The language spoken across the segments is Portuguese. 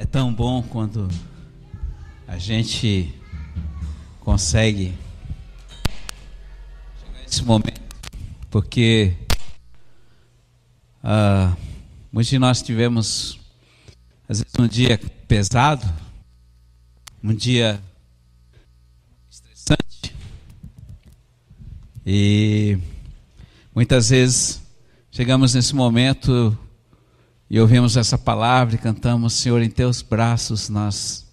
É tão bom quando a gente consegue chegar nesse momento, porque uh, muitos de nós tivemos, às vezes, um dia pesado, um dia estressante, e muitas vezes chegamos nesse momento e ouvimos essa palavra e cantamos, Senhor, em teus braços nós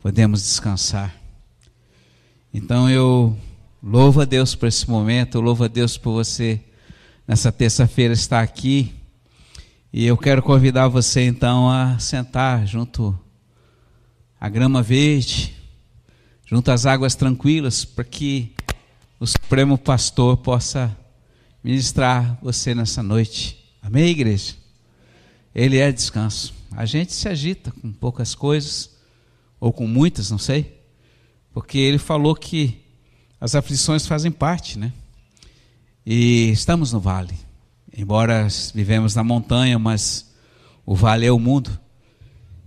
podemos descansar. Então eu louvo a Deus por esse momento, eu louvo a Deus por você nessa terça-feira estar aqui. E eu quero convidar você então a sentar junto à grama verde, junto às águas tranquilas, para que o Supremo Pastor possa ministrar você nessa noite. Amém, igreja? Ele é descanso. A gente se agita com poucas coisas, ou com muitas, não sei, porque ele falou que as aflições fazem parte, né? E estamos no vale. Embora vivemos na montanha, mas o vale é o mundo.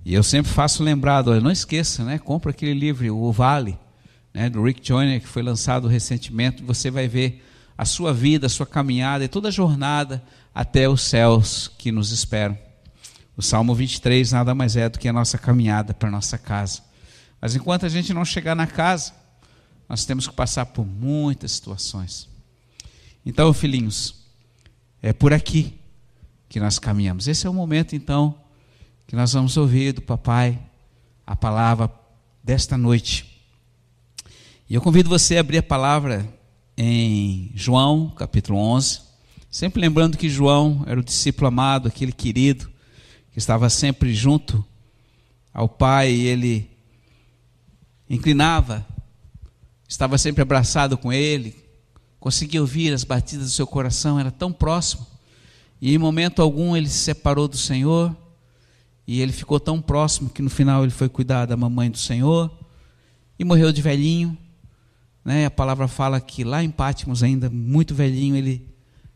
E eu sempre faço lembrado, olha, não esqueça, né? Compra aquele livro, O Vale, né, do Rick Joyner, que foi lançado recentemente. Você vai ver a sua vida, a sua caminhada e toda a jornada até os céus que nos esperam. O Salmo 23 nada mais é do que a nossa caminhada para a nossa casa. Mas enquanto a gente não chegar na casa, nós temos que passar por muitas situações. Então, filhinhos, é por aqui que nós caminhamos. Esse é o momento, então, que nós vamos ouvir do papai a palavra desta noite. E eu convido você a abrir a palavra em João, capítulo 11. Sempre lembrando que João era o discípulo amado, aquele querido, que estava sempre junto ao Pai, e ele inclinava, estava sempre abraçado com ele, conseguia ouvir as batidas do seu coração, era tão próximo. E em momento algum ele se separou do Senhor, e ele ficou tão próximo que no final ele foi cuidar da mamãe do Senhor e morreu de velhinho. Né? A palavra fala que lá em Pátimos, ainda muito velhinho, ele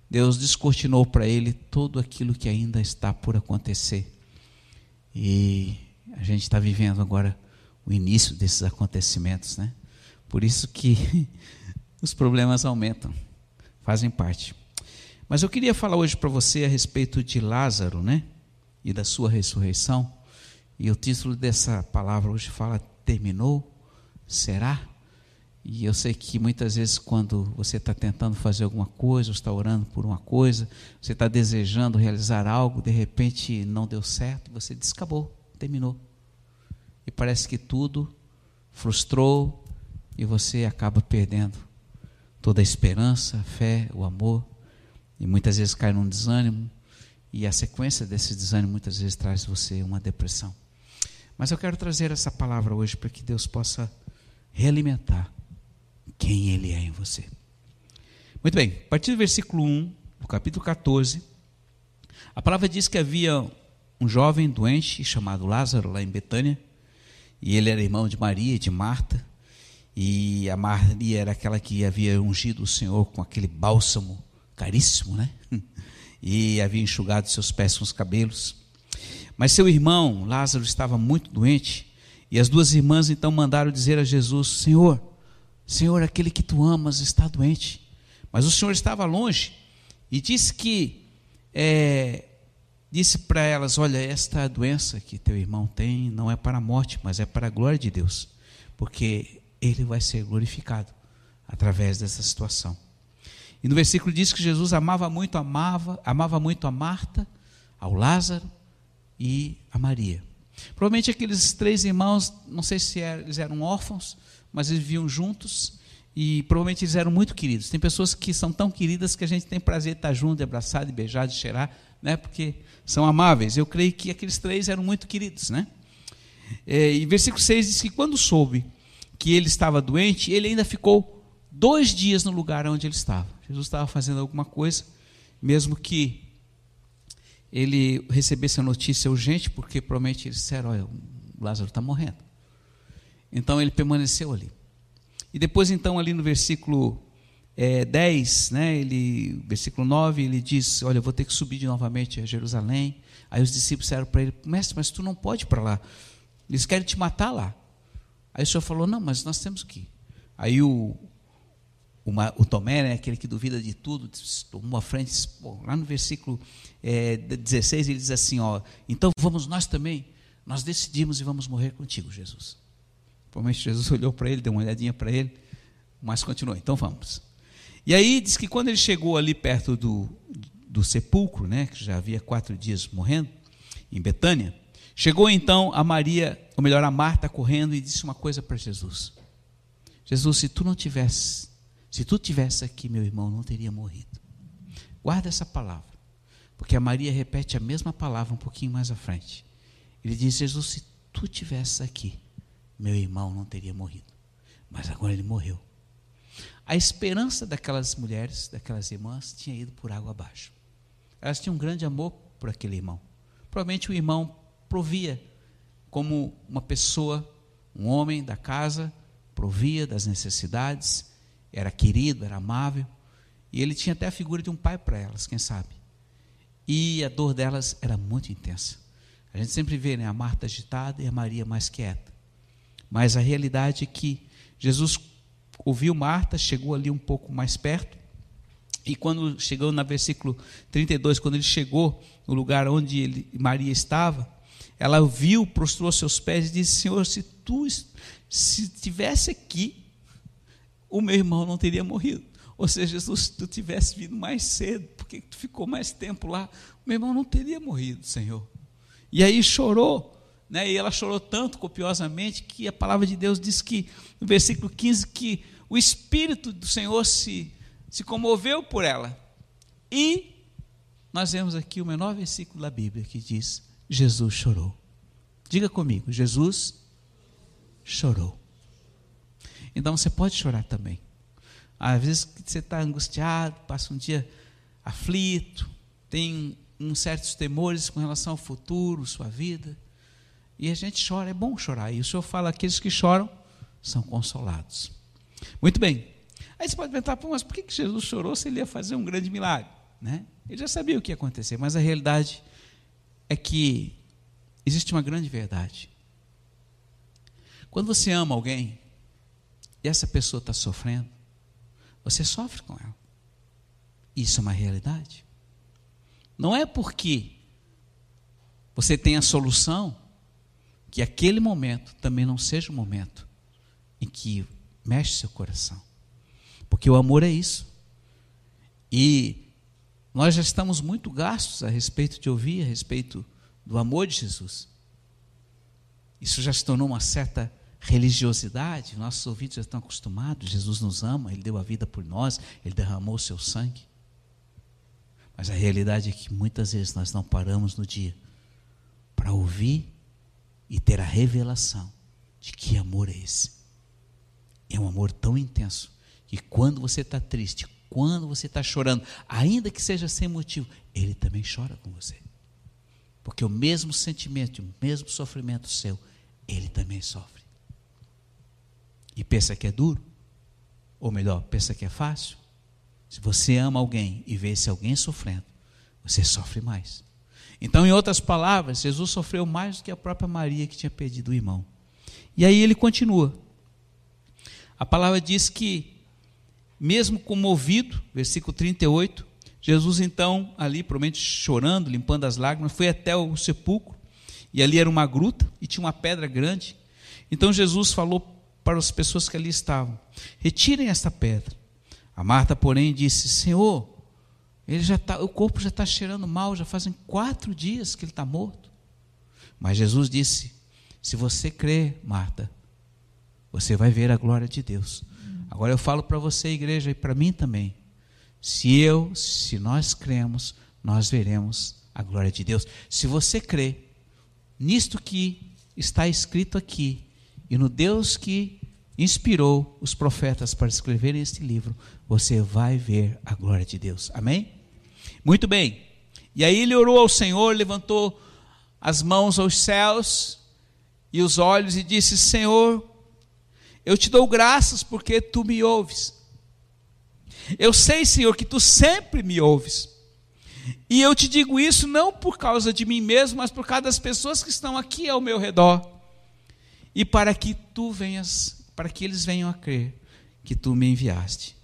Deus descortinou para ele tudo aquilo que ainda está por acontecer. E a gente está vivendo agora o início desses acontecimentos, né? Por isso que os problemas aumentam, fazem parte. Mas eu queria falar hoje para você a respeito de Lázaro, né? E da sua ressurreição. E o título dessa palavra hoje fala: Terminou? Será? E eu sei que muitas vezes, quando você está tentando fazer alguma coisa, está orando por uma coisa, você está desejando realizar algo, de repente não deu certo, você descabou, terminou. E parece que tudo frustrou e você acaba perdendo toda a esperança, a fé, o amor, e muitas vezes cai num desânimo, e a sequência desse desânimo muitas vezes traz você uma depressão. Mas eu quero trazer essa palavra hoje para que Deus possa realimentar quem Ele é em você. Muito bem, a partir do versículo 1, do capítulo 14, a palavra diz que havia um jovem doente chamado Lázaro, lá em Betânia, e ele era irmão de Maria e de Marta, e a Maria era aquela que havia ungido o Senhor com aquele bálsamo caríssimo, né? E havia enxugado seus pés com os cabelos. Mas seu irmão, Lázaro, estava muito doente, e as duas irmãs então mandaram dizer a Jesus: Senhor, Senhor, aquele que tu amas está doente. Mas o Senhor estava longe e disse que é, disse para elas: Olha, esta doença que teu irmão tem não é para a morte, mas é para a glória de Deus, porque ele vai ser glorificado através dessa situação. E no versículo diz que Jesus amava muito, amava, amava muito a Marta, ao Lázaro e a Maria. Provavelmente aqueles três irmãos, não sei se eles eram órfãos, mas eles viviam juntos e provavelmente eles eram muito queridos. Tem pessoas que são tão queridas que a gente tem prazer de estar junto, de abraçar, de beijar, de cheirar, né? porque são amáveis. Eu creio que aqueles três eram muito queridos. Né? É, e versículo 6 diz que quando soube que ele estava doente, ele ainda ficou dois dias no lugar onde ele estava. Jesus estava fazendo alguma coisa, mesmo que ele recebesse a notícia urgente, porque provavelmente eles disseram: Olha, o Lázaro está morrendo. Então ele permaneceu ali. E depois, então, ali no versículo é, 10, né, ele, versículo 9, ele diz: Olha, eu vou ter que subir novamente a Jerusalém, Aí os discípulos disseram para ele: Mestre, mas tu não pode ir para lá. Eles querem te matar lá. Aí o senhor falou: Não, mas nós temos que ir. Aí o, o Tomé, né, aquele que duvida de tudo, tomou a frente, disse, lá no versículo é, 16, ele diz assim: ó, Então vamos nós também, nós decidimos e vamos morrer contigo, Jesus. Provavelmente Jesus olhou para ele, deu uma olhadinha para ele, mas continuou: Então vamos. E aí diz que quando ele chegou ali perto do, do sepulcro, né, que já havia quatro dias morrendo, em Betânia, chegou então a Maria, ou melhor, a Marta correndo e disse uma coisa para Jesus: Jesus, se tu não tivesse se tu tivesse aqui, meu irmão, não teria morrido. Guarda essa palavra, porque a Maria repete a mesma palavra um pouquinho mais à frente. Ele diz: Jesus, se tu tivesse aqui, meu irmão não teria morrido. Mas agora ele morreu. A esperança daquelas mulheres, daquelas irmãs, tinha ido por água abaixo. Elas tinham um grande amor por aquele irmão. Provavelmente o irmão provia como uma pessoa, um homem da casa, provia das necessidades, era querido, era amável, e ele tinha até a figura de um pai para elas, quem sabe. E a dor delas era muito intensa. A gente sempre vê né, a Marta agitada e a Maria mais quieta. Mas a realidade é que Jesus ouviu Marta, chegou ali um pouco mais perto, e quando chegou no versículo 32, quando ele chegou no lugar onde ele, Maria estava, ela viu, prostrou seus pés e disse: Senhor, se tu se estivesse aqui, o meu irmão não teria morrido. Ou seja, Jesus, se tu tivesse vindo mais cedo, porque tu ficou mais tempo lá, o meu irmão não teria morrido, Senhor. E aí chorou, né? E ela chorou tanto copiosamente que a palavra de Deus diz que no versículo 15 que o espírito do Senhor se se comoveu por ela. E nós vemos aqui o menor versículo da Bíblia que diz: Jesus chorou. Diga comigo, Jesus chorou. Então você pode chorar também. Às vezes você está angustiado, passa um dia aflito, tem uns certos temores com relação ao futuro, sua vida. E a gente chora, é bom chorar. E o Senhor fala: aqueles que choram são consolados. Muito bem. Aí você pode perguntar, mas por que Jesus chorou se ele ia fazer um grande milagre? Né? Ele já sabia o que ia acontecer, mas a realidade é que existe uma grande verdade. Quando você ama alguém, e essa pessoa está sofrendo, você sofre com ela. Isso é uma realidade. Não é porque você tem a solução que aquele momento também não seja o momento em que mexe seu coração. Porque o amor é isso. E nós já estamos muito gastos a respeito de ouvir, a respeito do amor de Jesus. Isso já se tornou uma certa religiosidade, nossos ouvidos já estão acostumados, Jesus nos ama, Ele deu a vida por nós, Ele derramou o seu sangue. Mas a realidade é que muitas vezes nós não paramos no dia para ouvir e ter a revelação de que amor é esse. É um amor tão intenso que quando você está triste, quando você está chorando, ainda que seja sem motivo, Ele também chora com você. Porque o mesmo sentimento, o mesmo sofrimento seu, Ele também sofre e pensa que é duro, ou melhor, pensa que é fácil, se você ama alguém e vê esse alguém sofrendo, você sofre mais. Então, em outras palavras, Jesus sofreu mais do que a própria Maria que tinha perdido o irmão. E aí ele continua. A palavra diz que, mesmo comovido, versículo 38, Jesus então, ali, provavelmente chorando, limpando as lágrimas, foi até o sepulcro, e ali era uma gruta e tinha uma pedra grande. Então Jesus falou para as pessoas que ali estavam: retirem esta pedra. A Marta, porém, disse: Senhor, ele já tá, o corpo já está cheirando mal, já fazem quatro dias que ele está morto. Mas Jesus disse: Se você crê, Marta, você vai ver a glória de Deus. Agora eu falo para você, igreja, e para mim também. Se eu, se nós cremos, nós veremos a glória de Deus. Se você crê nisto que está escrito aqui, e no Deus que inspirou os profetas para escreverem este livro, você vai ver a glória de Deus. Amém? Muito bem. E aí ele orou ao Senhor, levantou as mãos aos céus e os olhos e disse: Senhor, eu te dou graças porque tu me ouves. Eu sei, Senhor, que tu sempre me ouves. E eu te digo isso não por causa de mim mesmo, mas por causa das pessoas que estão aqui ao meu redor. E para que tu venhas, para que eles venham a crer que tu me enviaste.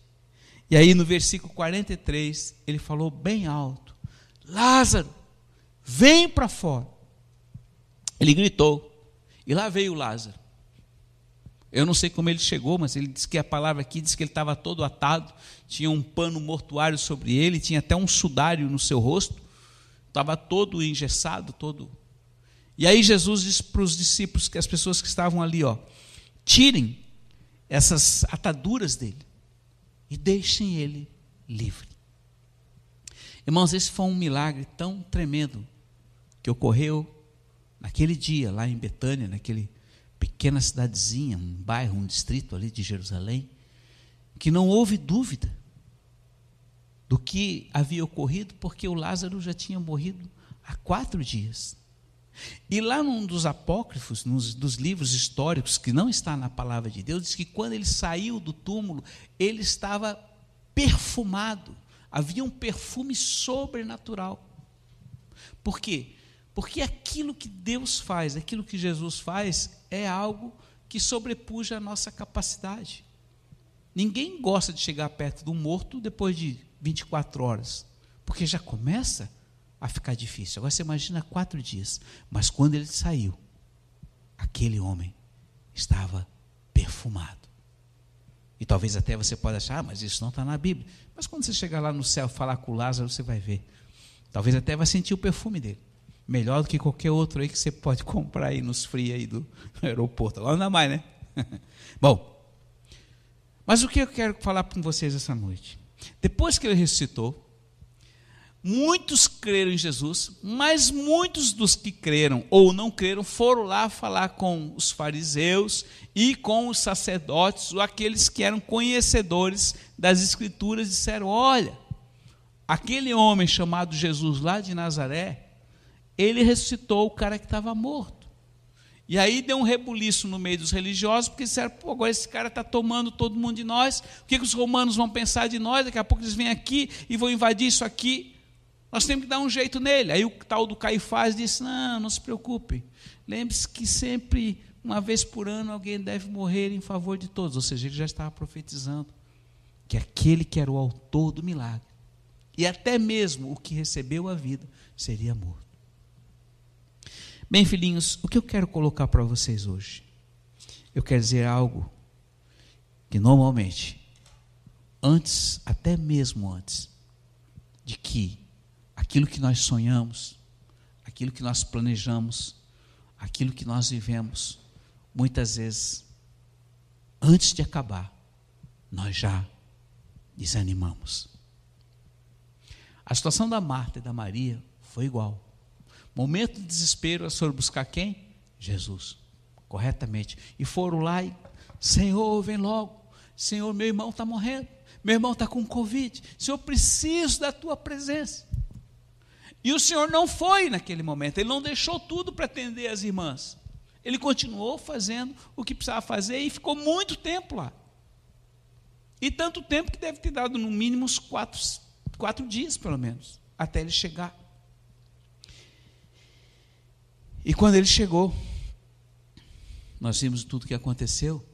E aí no versículo 43, ele falou bem alto: Lázaro, vem para fora. Ele gritou, e lá veio Lázaro. Eu não sei como ele chegou, mas ele disse que a palavra aqui diz que ele estava todo atado, tinha um pano mortuário sobre ele, tinha até um sudário no seu rosto, estava todo engessado, todo. E aí Jesus disse para os discípulos, que as pessoas que estavam ali, ó, tirem essas ataduras dele e deixem ele livre. Irmãos, esse foi um milagre tão tremendo que ocorreu naquele dia lá em Betânia, naquele pequena cidadezinha, um bairro, um distrito ali de Jerusalém, que não houve dúvida do que havia ocorrido, porque o Lázaro já tinha morrido há quatro dias. E lá num dos apócrifos, nos, dos livros históricos, que não está na palavra de Deus, diz que quando ele saiu do túmulo, ele estava perfumado, havia um perfume sobrenatural. Por quê? Porque aquilo que Deus faz, aquilo que Jesus faz, é algo que sobrepuja a nossa capacidade. Ninguém gosta de chegar perto do morto depois de 24 horas, porque já começa a ficar difícil. Agora você imagina quatro dias, mas quando ele saiu, aquele homem estava perfumado. E talvez até você possa achar, ah, mas isso não está na Bíblia. Mas quando você chegar lá no céu falar com Lázaro, você vai ver. Talvez até vai sentir o perfume dele melhor do que qualquer outro aí que você pode comprar aí nos free aí do aeroporto. Agora não dá mais, né? Bom, mas o que eu quero falar com vocês essa noite? Depois que ele ressuscitou, muitos creram em Jesus, mas muitos dos que creram ou não creram foram lá falar com os fariseus e com os sacerdotes, ou aqueles que eram conhecedores das Escrituras, disseram: Olha, aquele homem chamado Jesus lá de Nazaré, ele ressuscitou o cara que estava morto. E aí deu um rebuliço no meio dos religiosos, porque disseram, pô, agora esse cara está tomando todo mundo de nós, o que, que os romanos vão pensar de nós? Daqui a pouco eles vêm aqui e vão invadir isso aqui. Nós temos que dar um jeito nele. Aí o tal do Caifás disse: Não, não se preocupe. Lembre-se que sempre, uma vez por ano, alguém deve morrer em favor de todos. Ou seja, ele já estava profetizando que aquele que era o autor do milagre, e até mesmo o que recebeu a vida, seria morto. Bem, filhinhos, o que eu quero colocar para vocês hoje? Eu quero dizer algo que normalmente, antes, até mesmo antes, de que aquilo que nós sonhamos, aquilo que nós planejamos, aquilo que nós vivemos, muitas vezes, antes de acabar, nós já desanimamos. A situação da Marta e da Maria foi igual. Momento de desespero, elas foram buscar quem? Jesus, corretamente. E foram lá e, Senhor, vem logo. Senhor, meu irmão está morrendo. Meu irmão está com Covid. Senhor, preciso da tua presença. E o Senhor não foi naquele momento, ele não deixou tudo para atender as irmãs. Ele continuou fazendo o que precisava fazer e ficou muito tempo lá. E tanto tempo que deve ter dado no mínimo uns quatro, quatro dias, pelo menos, até ele chegar. E quando ele chegou, nós vimos tudo o que aconteceu.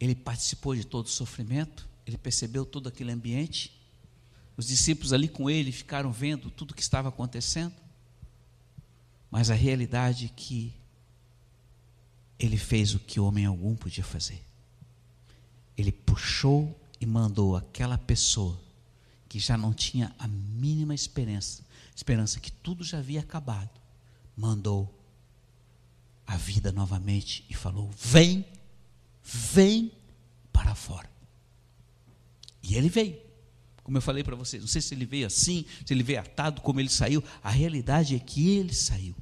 Ele participou de todo o sofrimento, ele percebeu todo aquele ambiente. Os discípulos ali com ele ficaram vendo tudo o que estava acontecendo. Mas a realidade é que ele fez o que homem algum podia fazer. Ele puxou e mandou aquela pessoa que já não tinha a mínima esperança, esperança que tudo já havia acabado, mandou a vida novamente e falou: Vem, vem para fora. E ele veio. Como eu falei para vocês, não sei se ele veio assim, se ele veio atado, como ele saiu. A realidade é que ele saiu.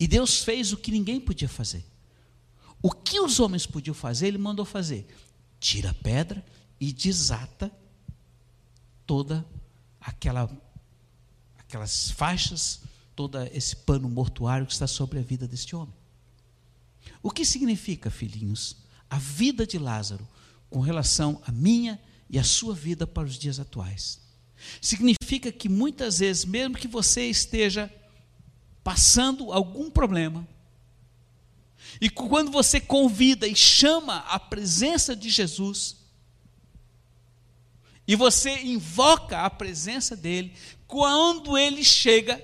E Deus fez o que ninguém podia fazer. O que os homens podiam fazer, ele mandou fazer. Tira a pedra e desata toda aquela aquelas faixas, todo esse pano mortuário que está sobre a vida deste homem. O que significa, filhinhos, a vida de Lázaro com relação à minha e a sua vida para os dias atuais. Significa que muitas vezes, mesmo que você esteja passando algum problema, e quando você convida e chama a presença de Jesus, e você invoca a presença dele, quando ele chega,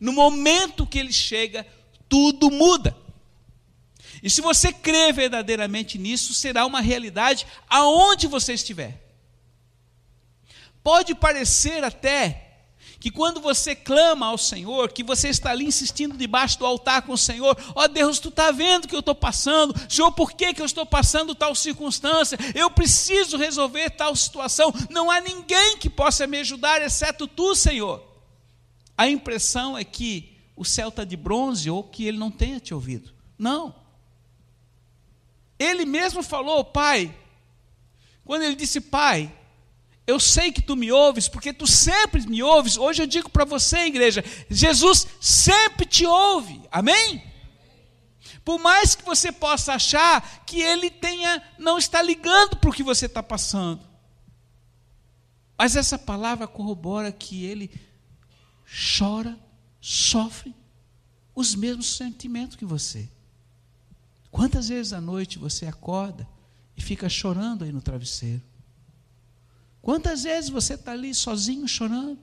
no momento que ele chega, tudo muda. E se você crê verdadeiramente nisso, será uma realidade aonde você estiver. Pode parecer até que quando você clama ao Senhor, que você está ali insistindo debaixo do altar com o Senhor, ó oh, Deus, tu está vendo que eu estou passando, Senhor, por que, que eu estou passando tal circunstância? Eu preciso resolver tal situação, não há ninguém que possa me ajudar, exceto tu, Senhor. A impressão é que o céu está de bronze ou que ele não tenha te ouvido. Não. Ele mesmo falou, Pai, quando ele disse, Pai, eu sei que tu me ouves, porque tu sempre me ouves. Hoje eu digo para você, igreja, Jesus sempre te ouve. Amém? Por mais que você possa achar que ele tenha, não está ligando para o que você está passando. Mas essa palavra corrobora que ele chora, sofre os mesmos sentimentos que você. Quantas vezes à noite você acorda e fica chorando aí no travesseiro? Quantas vezes você está ali sozinho chorando?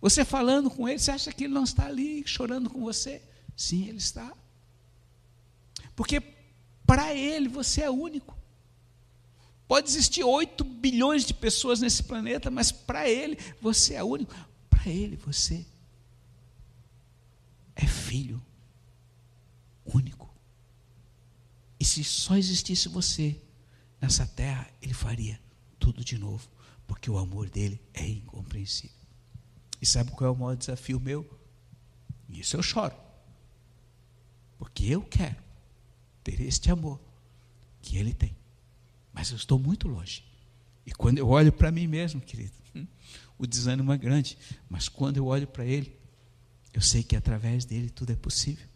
Você falando com ele, você acha que ele não está ali chorando com você? Sim, ele está. Porque para ele você é único. Pode existir 8 bilhões de pessoas nesse planeta, mas para ele você é único. Para ele você é filho único. E se só existisse você nessa terra, ele faria tudo de novo, porque o amor dele é incompreensível. E sabe qual é o maior desafio meu? Isso eu choro. Porque eu quero ter este amor que ele tem. Mas eu estou muito longe. E quando eu olho para mim mesmo, querido, hum, o desânimo é grande. Mas quando eu olho para ele, eu sei que através dele tudo é possível.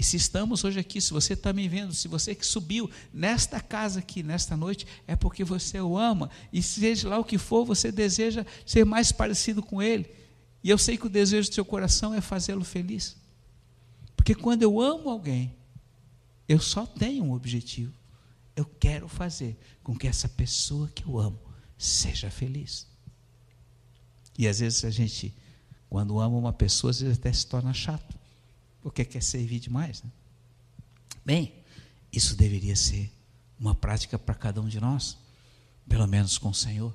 E se estamos hoje aqui, se você está me vendo, se você que subiu nesta casa aqui, nesta noite, é porque você o ama. E seja lá o que for, você deseja ser mais parecido com Ele. E eu sei que o desejo do seu coração é fazê-lo feliz. Porque quando eu amo alguém, eu só tenho um objetivo. Eu quero fazer com que essa pessoa que eu amo seja feliz. E às vezes a gente, quando ama uma pessoa, às vezes até se torna chato porque quer servir demais. Né? Bem, isso deveria ser uma prática para cada um de nós, pelo menos com o Senhor.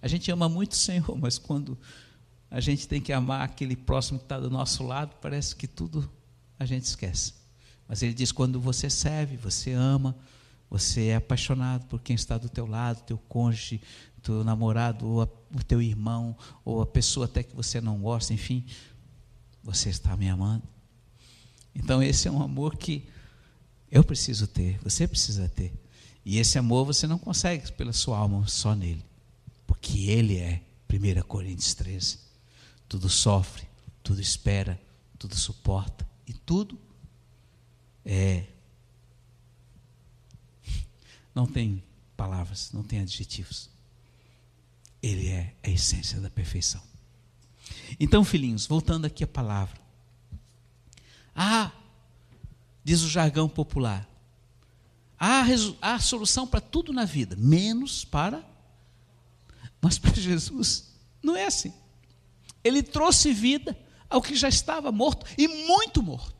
A gente ama muito o Senhor, mas quando a gente tem que amar aquele próximo que está do nosso lado, parece que tudo a gente esquece. Mas ele diz: quando você serve, você ama, você é apaixonado por quem está do teu lado, teu cônjuge, teu namorado, ou a, o teu irmão, ou a pessoa até que você não gosta, enfim, você está me amando. Então, esse é um amor que eu preciso ter, você precisa ter. E esse amor você não consegue pela sua alma, só nele. Porque ele é, 1 Coríntios 13. Tudo sofre, tudo espera, tudo suporta e tudo é. Não tem palavras, não tem adjetivos. Ele é a essência da perfeição. Então, filhinhos, voltando aqui à palavra. Ah, diz o jargão popular, há, há solução para tudo na vida, menos para. Mas para Jesus, não é assim. Ele trouxe vida ao que já estava morto e muito morto.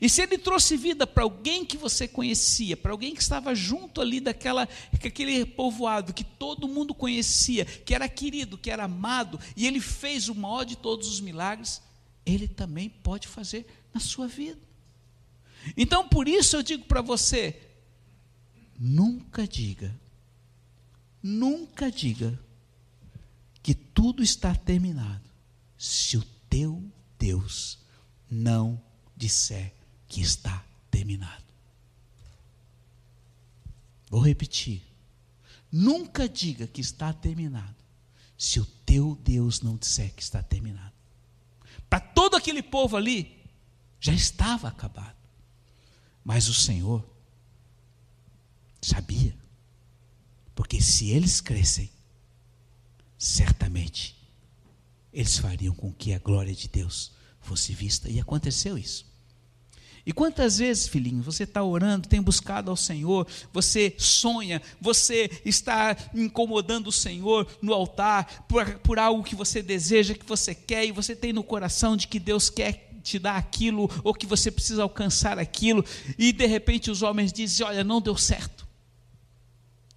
E se ele trouxe vida para alguém que você conhecia, para alguém que estava junto ali daquela, daquele povoado que todo mundo conhecia, que era querido, que era amado, e ele fez o maior de todos os milagres, ele também pode fazer na sua vida. Então, por isso eu digo para você: nunca diga, nunca diga que tudo está terminado, se o teu Deus não disser que está terminado. Vou repetir. Nunca diga que está terminado, se o teu Deus não disser que está terminado para todo aquele povo ali, já estava acabado. Mas o Senhor, Sabia. Porque se eles crescem, certamente eles fariam com que a glória de Deus fosse vista. E aconteceu isso. E quantas vezes, filhinho, você está orando, tem buscado ao Senhor, você sonha, você está incomodando o Senhor no altar por, por algo que você deseja, que você quer, e você tem no coração de que Deus quer te dar aquilo, ou que você precisa alcançar aquilo, e de repente os homens dizem: Olha, não deu certo.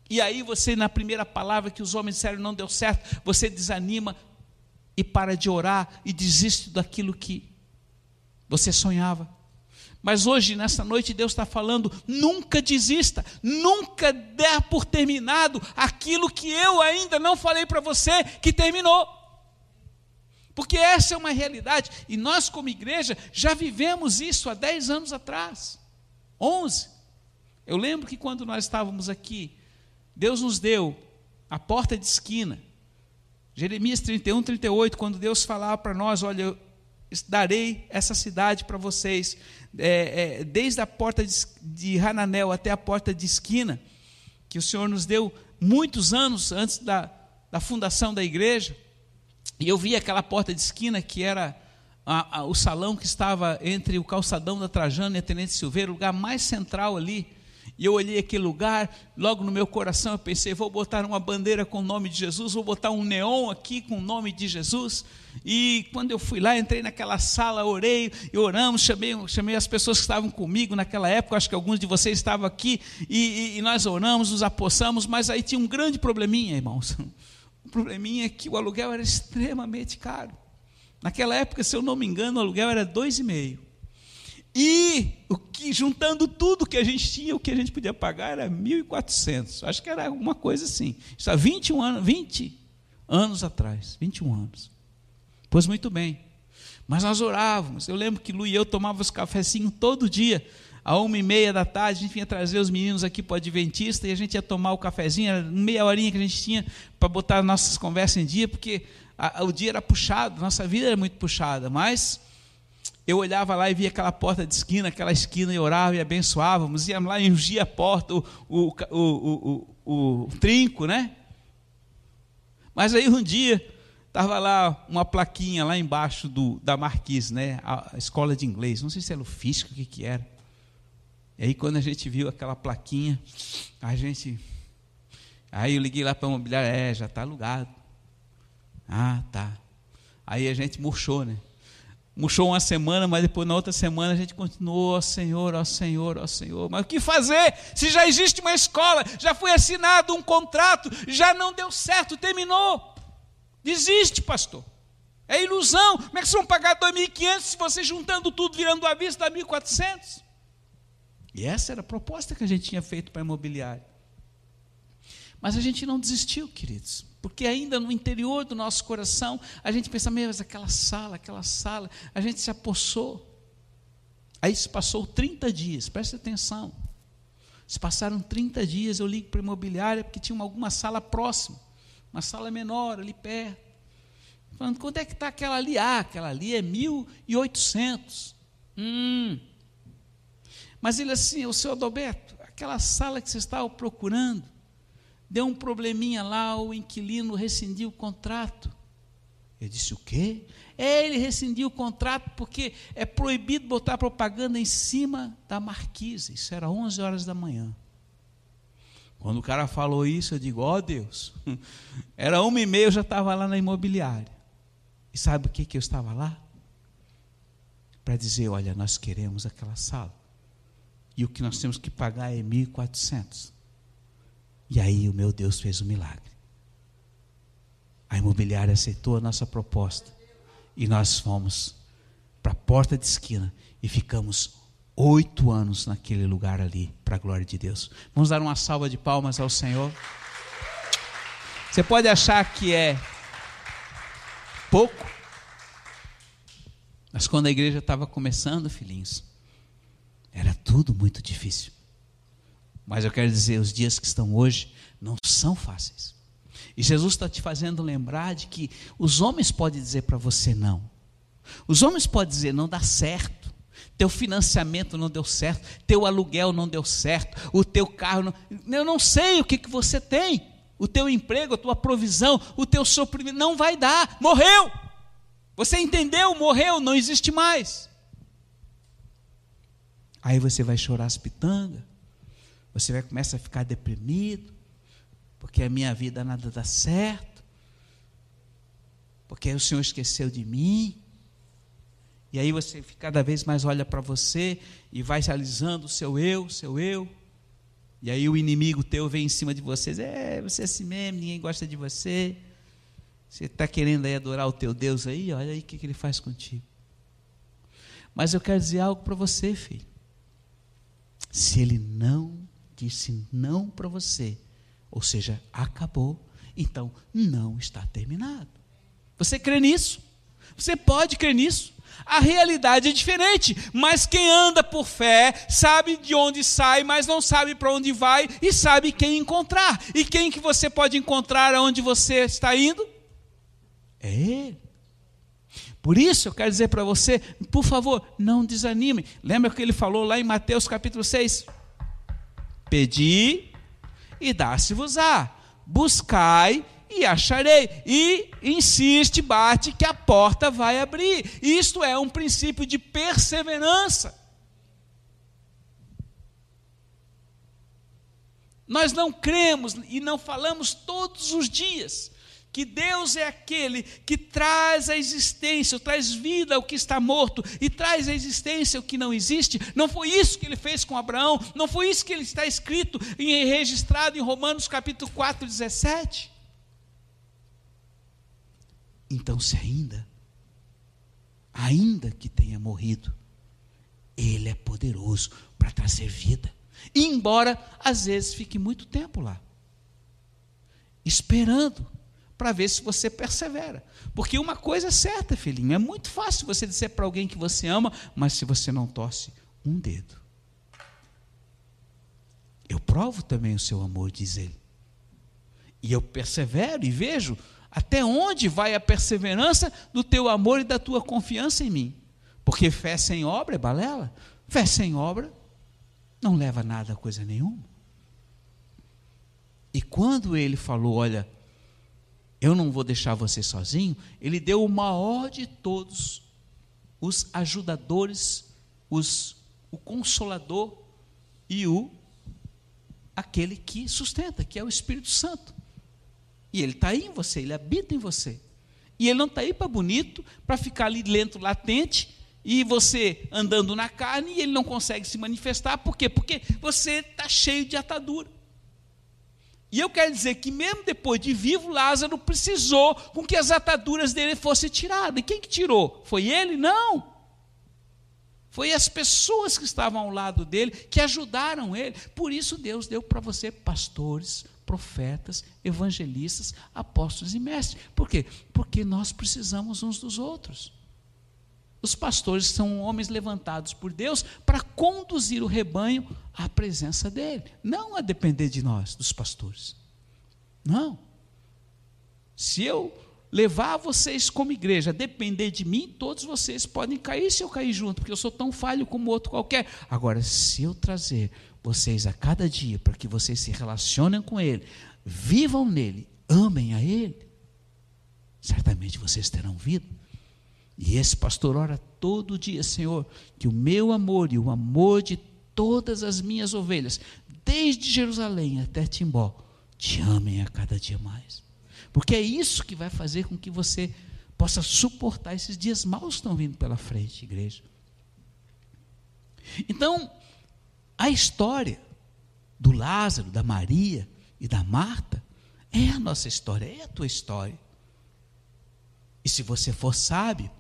E aí você, na primeira palavra que os homens disseram não deu certo, você desanima e para de orar e desiste daquilo que você sonhava. Mas hoje, nessa noite, Deus está falando: nunca desista, nunca dê por terminado aquilo que eu ainda não falei para você que terminou. Porque essa é uma realidade, e nós, como igreja, já vivemos isso há 10 anos atrás 11. Eu lembro que quando nós estávamos aqui, Deus nos deu a porta de esquina. Jeremias 31, 38, quando Deus falava para nós: Olha, darei essa cidade para vocês, é, é, desde a porta de, de Hananel até a porta de esquina, que o Senhor nos deu muitos anos antes da, da fundação da igreja. E eu vi aquela porta de esquina que era a, a, o salão que estava entre o calçadão da Trajana e a Tenente Silveira, o lugar mais central ali. E eu olhei aquele lugar, logo no meu coração eu pensei, vou botar uma bandeira com o nome de Jesus, vou botar um neon aqui com o nome de Jesus. E quando eu fui lá, entrei naquela sala, orei e oramos, chamei, chamei as pessoas que estavam comigo naquela época, acho que alguns de vocês estavam aqui, e, e, e nós oramos, nos apossamos, mas aí tinha um grande probleminha, irmãos. O probleminha é que o aluguel era extremamente caro. Naquela época, se eu não me engano, o aluguel era dois e meio. E o que, juntando tudo que a gente tinha, o que a gente podia pagar era 1.400. Acho que era alguma coisa assim. Isso há 21 anos, 20 anos atrás. 21 anos. Pois muito bem. Mas nós orávamos. Eu lembro que Lu e eu tomávamos cafezinho todo dia. À uma e meia da tarde, a gente vinha trazer os meninos aqui para o Adventista e a gente ia tomar o cafezinho, era meia horinha que a gente tinha para botar nossas conversas em dia, porque a, a, o dia era puxado, nossa vida era muito puxada, mas eu olhava lá e via aquela porta de esquina, aquela esquina e orava e abençoávamos, íamos lá e ungia a porta, o, o, o, o, trinco, né? Mas aí um dia, estava lá uma plaquinha lá embaixo do, da marquise, né? A, a, escola de inglês, não sei se era o físico, o que, que era. E aí quando a gente viu aquela plaquinha, a gente. Aí eu liguei lá para a imobiliária, é, já está alugado. Ah, tá. Aí a gente murchou, né? Murchou uma semana, mas depois na outra semana a gente continuou, ó Senhor, ó Senhor, ó Senhor. Mas o que fazer? Se já existe uma escola, já foi assinado um contrato, já não deu certo, terminou. Desiste, pastor. É ilusão. Como é que vocês vão pagar 2.500 se você juntando tudo, virando a vista, dá 1.400? E essa era a proposta que a gente tinha feito para a imobiliária. Mas a gente não desistiu, queridos porque ainda no interior do nosso coração a gente pensa, mas aquela sala, aquela sala, a gente se apossou. Aí se passou 30 dias, preste atenção. Se passaram 30 dias, eu ligo para a imobiliária porque tinha alguma sala próxima, uma sala menor ali perto. Falando, quando é que está aquela ali? Ah, aquela ali é 1.800. Hum. Mas ele assim, o senhor Adalberto, aquela sala que você estava procurando, deu um probleminha lá, o inquilino rescindiu o contrato. Eu disse: o quê? É, ele rescindiu o contrato porque é proibido botar propaganda em cima da marquise. Isso era 11 horas da manhã. Quando o cara falou isso, eu digo: ó oh, Deus, era uma e meia, eu já estava lá na imobiliária. E sabe o que, que eu estava lá? Para dizer: olha, nós queremos aquela sala. E o que nós temos que pagar é 1.400. E aí o meu Deus fez um milagre. A imobiliária aceitou a nossa proposta. E nós fomos para a porta de esquina e ficamos oito anos naquele lugar ali, para a glória de Deus. Vamos dar uma salva de palmas ao Senhor. Você pode achar que é pouco, mas quando a igreja estava começando, filhinhos, era tudo muito difícil. Mas eu quero dizer, os dias que estão hoje não são fáceis. E Jesus está te fazendo lembrar de que os homens podem dizer para você não. Os homens podem dizer não dá certo. teu financiamento não deu certo, teu aluguel não deu certo, o teu carro não. Eu não sei o que, que você tem, o teu emprego, a tua provisão, o teu sofrimento, não vai dar, morreu. Você entendeu? Morreu, não existe mais. Aí você vai chorar as pitangas, você vai começar a ficar deprimido, porque a minha vida nada dá certo, porque o Senhor esqueceu de mim. E aí você cada vez mais olha para você e vai realizando o seu eu, seu eu. E aí o inimigo teu vem em cima de vocês. É, você é assim mesmo, ninguém gosta de você. Você está querendo aí adorar o teu Deus aí, olha aí o que, que ele faz contigo. Mas eu quero dizer algo para você, filho. Se ele não disse não para você, ou seja, acabou, então não está terminado. Você crê nisso? Você pode crer nisso? A realidade é diferente, mas quem anda por fé sabe de onde sai, mas não sabe para onde vai e sabe quem encontrar. E quem que você pode encontrar aonde você está indo? É Ele. Por isso eu quero dizer para você, por favor, não desanime. Lembra que ele falou lá em Mateus capítulo 6? Pedi e dá-se-vos-á. Buscai e acharei. E insiste, bate, que a porta vai abrir. Isto é um princípio de perseverança. Nós não cremos e não falamos todos os dias que Deus é aquele que traz a existência, traz vida ao que está morto e traz a existência ao que não existe. Não foi isso que ele fez com Abraão, não foi isso que ele está escrito e registrado em Romanos capítulo 4, 17. Então, se ainda, ainda que tenha morrido, Ele é poderoso para trazer vida. Embora às vezes fique muito tempo lá, esperando para ver se você persevera. Porque uma coisa é certa, filhinho, é muito fácil você dizer para alguém que você ama, mas se você não torce um dedo. Eu provo também o seu amor, diz ele. E eu persevero e vejo até onde vai a perseverança do teu amor e da tua confiança em mim? Porque fé sem obra é balela. Fé sem obra não leva nada a coisa nenhuma. E quando ele falou, olha, eu não vou deixar você sozinho, ele deu o maior de todos os ajudadores, os, o consolador e o aquele que sustenta, que é o Espírito Santo. E ele está aí em você, ele habita em você. E ele não está aí para bonito, para ficar ali lento, latente, e você andando na carne e ele não consegue se manifestar. Por quê? Porque você está cheio de atadura. E eu quero dizer que mesmo depois de vivo, Lázaro precisou com que as ataduras dele fossem tiradas. E quem que tirou? Foi ele? Não. Foi as pessoas que estavam ao lado dele que ajudaram ele. Por isso Deus deu para você pastores, profetas, evangelistas, apóstolos e mestres. Por quê? Porque nós precisamos uns dos outros. Os pastores são homens levantados por Deus para conduzir o rebanho à presença dele, não a depender de nós, dos pastores. Não. Se eu levar vocês como igreja depender de mim, todos vocês podem cair se eu cair junto, porque eu sou tão falho como outro qualquer. Agora, se eu trazer vocês a cada dia, para que vocês se relacionem com Ele, vivam nele, amem a Ele, certamente vocês terão vida. E esse pastor ora todo dia, Senhor, que o meu amor e o amor de todas as minhas ovelhas, desde Jerusalém até Timbó, te amem a cada dia mais. Porque é isso que vai fazer com que você possa suportar esses dias maus que estão vindo pela frente, igreja. Então, a história do Lázaro, da Maria e da Marta é a nossa história, é a tua história. E se você for sábio,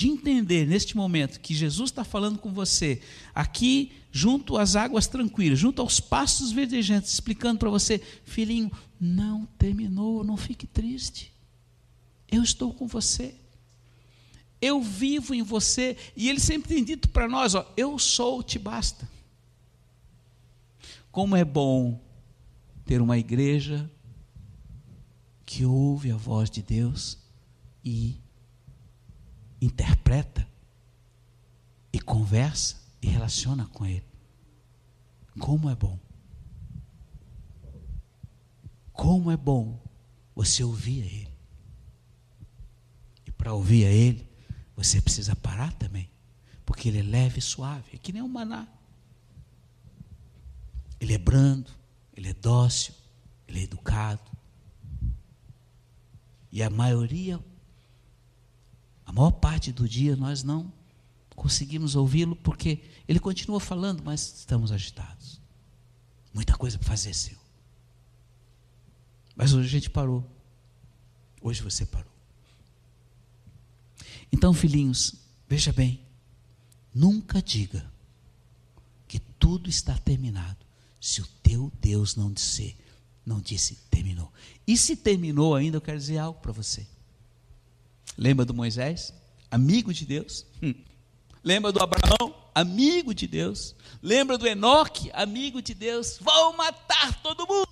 de entender neste momento que Jesus está falando com você, aqui junto às águas tranquilas, junto aos pastos verdejantes, explicando para você, filhinho, não terminou, não fique triste. Eu estou com você. Eu vivo em você. E ele sempre tem dito para nós: ó, eu sou, te basta. Como é bom ter uma igreja que ouve a voz de Deus e interpreta e conversa e relaciona com Ele. Como é bom. Como é bom você ouvir a Ele. E para ouvir a Ele, você precisa parar também. Porque Ele é leve e suave, é que nem um maná. Ele é brando, Ele é dócil, Ele é educado. E a maioria, a maior parte do dia, nós não conseguimos ouvi-lo porque ele continua falando, mas estamos agitados. Muita coisa para fazer, Senhor. Mas hoje a gente parou. Hoje você parou. Então, filhinhos, veja bem, nunca diga que tudo está terminado se o teu Deus não disser, não disse terminou. E se terminou ainda, eu quero dizer algo para você. Lembra do Moisés, amigo de Deus? Hum. Lembra do Abraão, amigo de Deus? Lembra do Enoque, amigo de Deus? Vou matar todo mundo.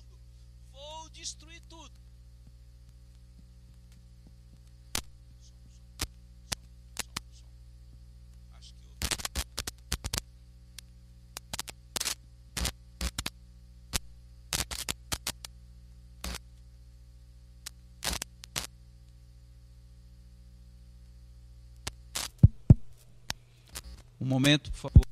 Momento, por favor.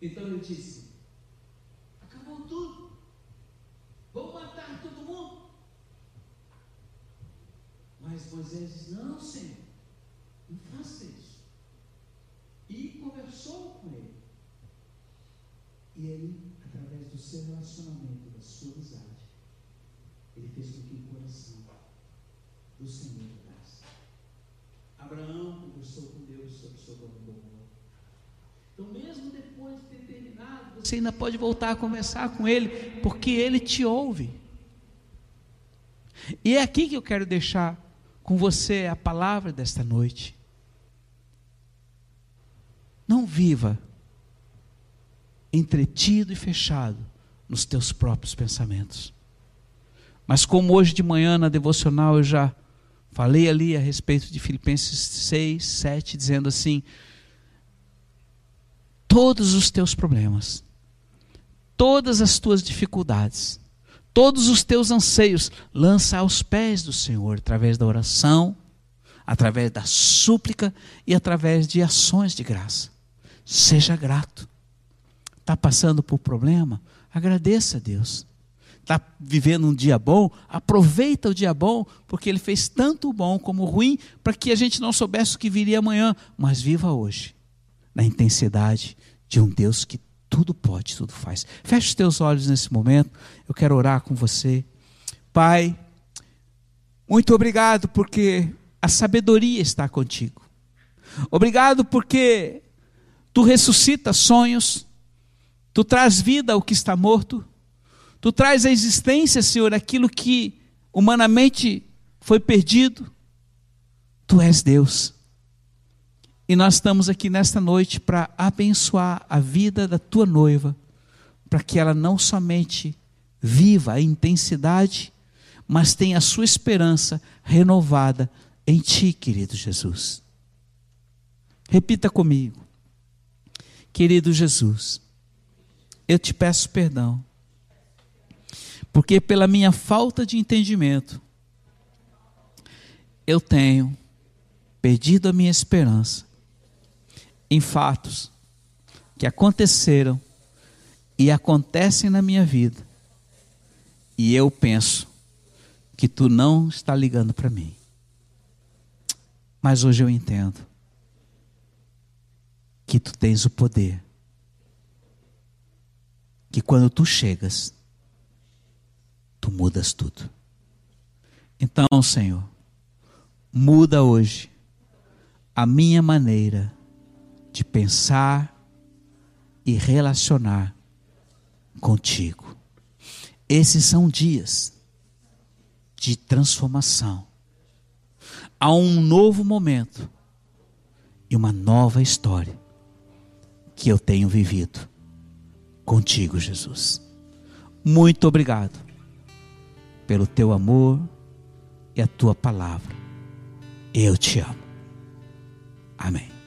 Então ele disse: Acabou tudo. Vou matar todo mundo. Mas Moisés disse: Não, Senhor, não faça isso. E conversou com ele. E ele através do seu relacionamento, da sua amizade, ele fez com que o coração do Senhor mudasse. Abraão conversou com Deus sobre Sodoma e Gomorra. Então, mesmo depois de ter terminado, você ainda pode voltar a conversar com Ele, porque Ele te ouve. E é aqui que eu quero deixar com você a palavra desta noite. Não viva entretido e fechado nos teus próprios pensamentos. Mas como hoje de manhã na devocional eu já falei ali a respeito de Filipenses 6, 7, dizendo assim: todos os teus problemas, todas as tuas dificuldades, todos os teus anseios, lança aos pés do Senhor através da oração, através da súplica e através de ações de graça. Seja grato. Está passando por problema? Agradeça a Deus. Está vivendo um dia bom? Aproveita o dia bom, porque Ele fez tanto o bom como o ruim, para que a gente não soubesse o que viria amanhã. Mas viva hoje, na intensidade de um Deus que tudo pode, tudo faz. Feche os teus olhos nesse momento. Eu quero orar com você. Pai, muito obrigado porque a sabedoria está contigo. Obrigado porque tu ressuscitas sonhos Tu traz vida ao que está morto. Tu traz à existência, Senhor, aquilo que humanamente foi perdido. Tu és Deus. E nós estamos aqui nesta noite para abençoar a vida da tua noiva, para que ela não somente viva a intensidade, mas tenha a sua esperança renovada em ti, querido Jesus. Repita comigo. Querido Jesus, eu te peço perdão, porque pela minha falta de entendimento, eu tenho perdido a minha esperança em fatos que aconteceram e acontecem na minha vida, e eu penso que tu não está ligando para mim. Mas hoje eu entendo que tu tens o poder que quando tu chegas, tu mudas tudo. Então, Senhor, muda hoje a minha maneira de pensar e relacionar contigo. Esses são dias de transformação. Há um novo momento e uma nova história que eu tenho vivido contigo, Jesus. Muito obrigado pelo teu amor e a tua palavra. Eu te amo. Amém.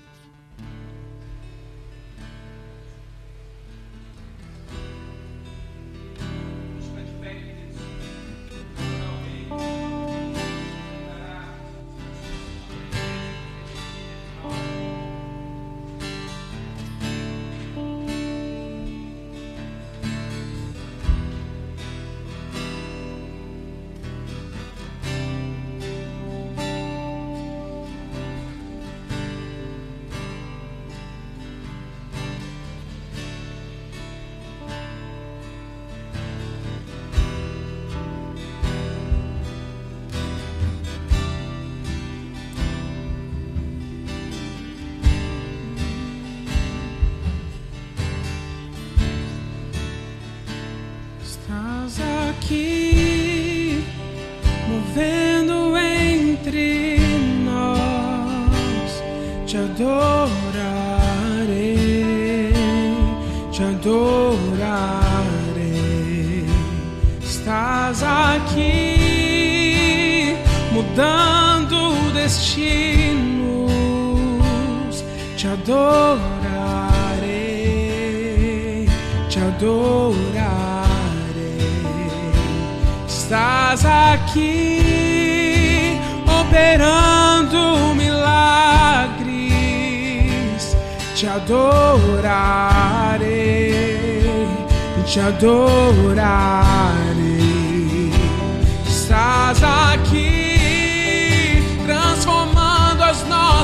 mudando destinos, te adorarei, te adorarei. Estás aqui operando milagres, te adorarei, te adorarei. Estás aqui.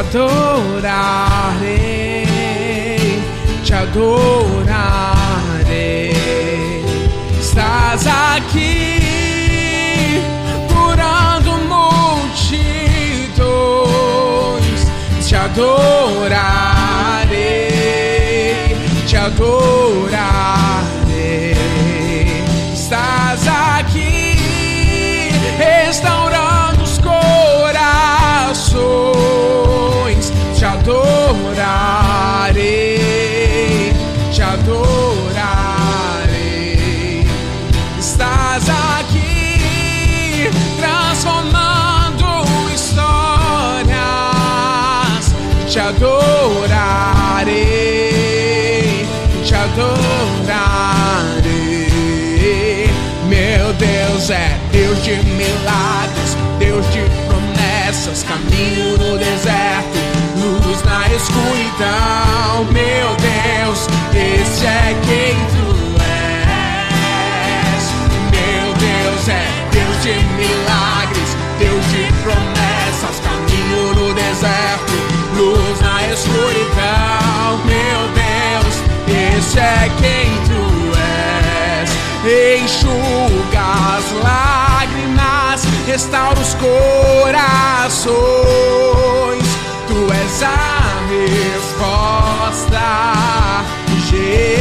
adorarei, te adorarei. Estás aqui curando multidões, te adorarei, te adorarei. Estás aqui restaurando os corações te adorarei, te adorarei. Estás aqui transformando histórias, te adorarei, te adorarei. É Deus de milagres, Deus de promessas, caminho no deserto luz na escuridão. Meu Deus, restaura os corações Tu és a resposta, Jesus.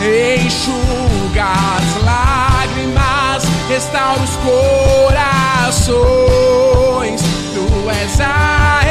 Enxuga as lágrimas, restaura os corações. Tu és a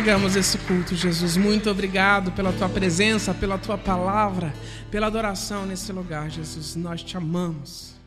entregamos esse culto, Jesus. Muito obrigado pela tua presença, pela tua palavra, pela adoração nesse lugar, Jesus. Nós te amamos.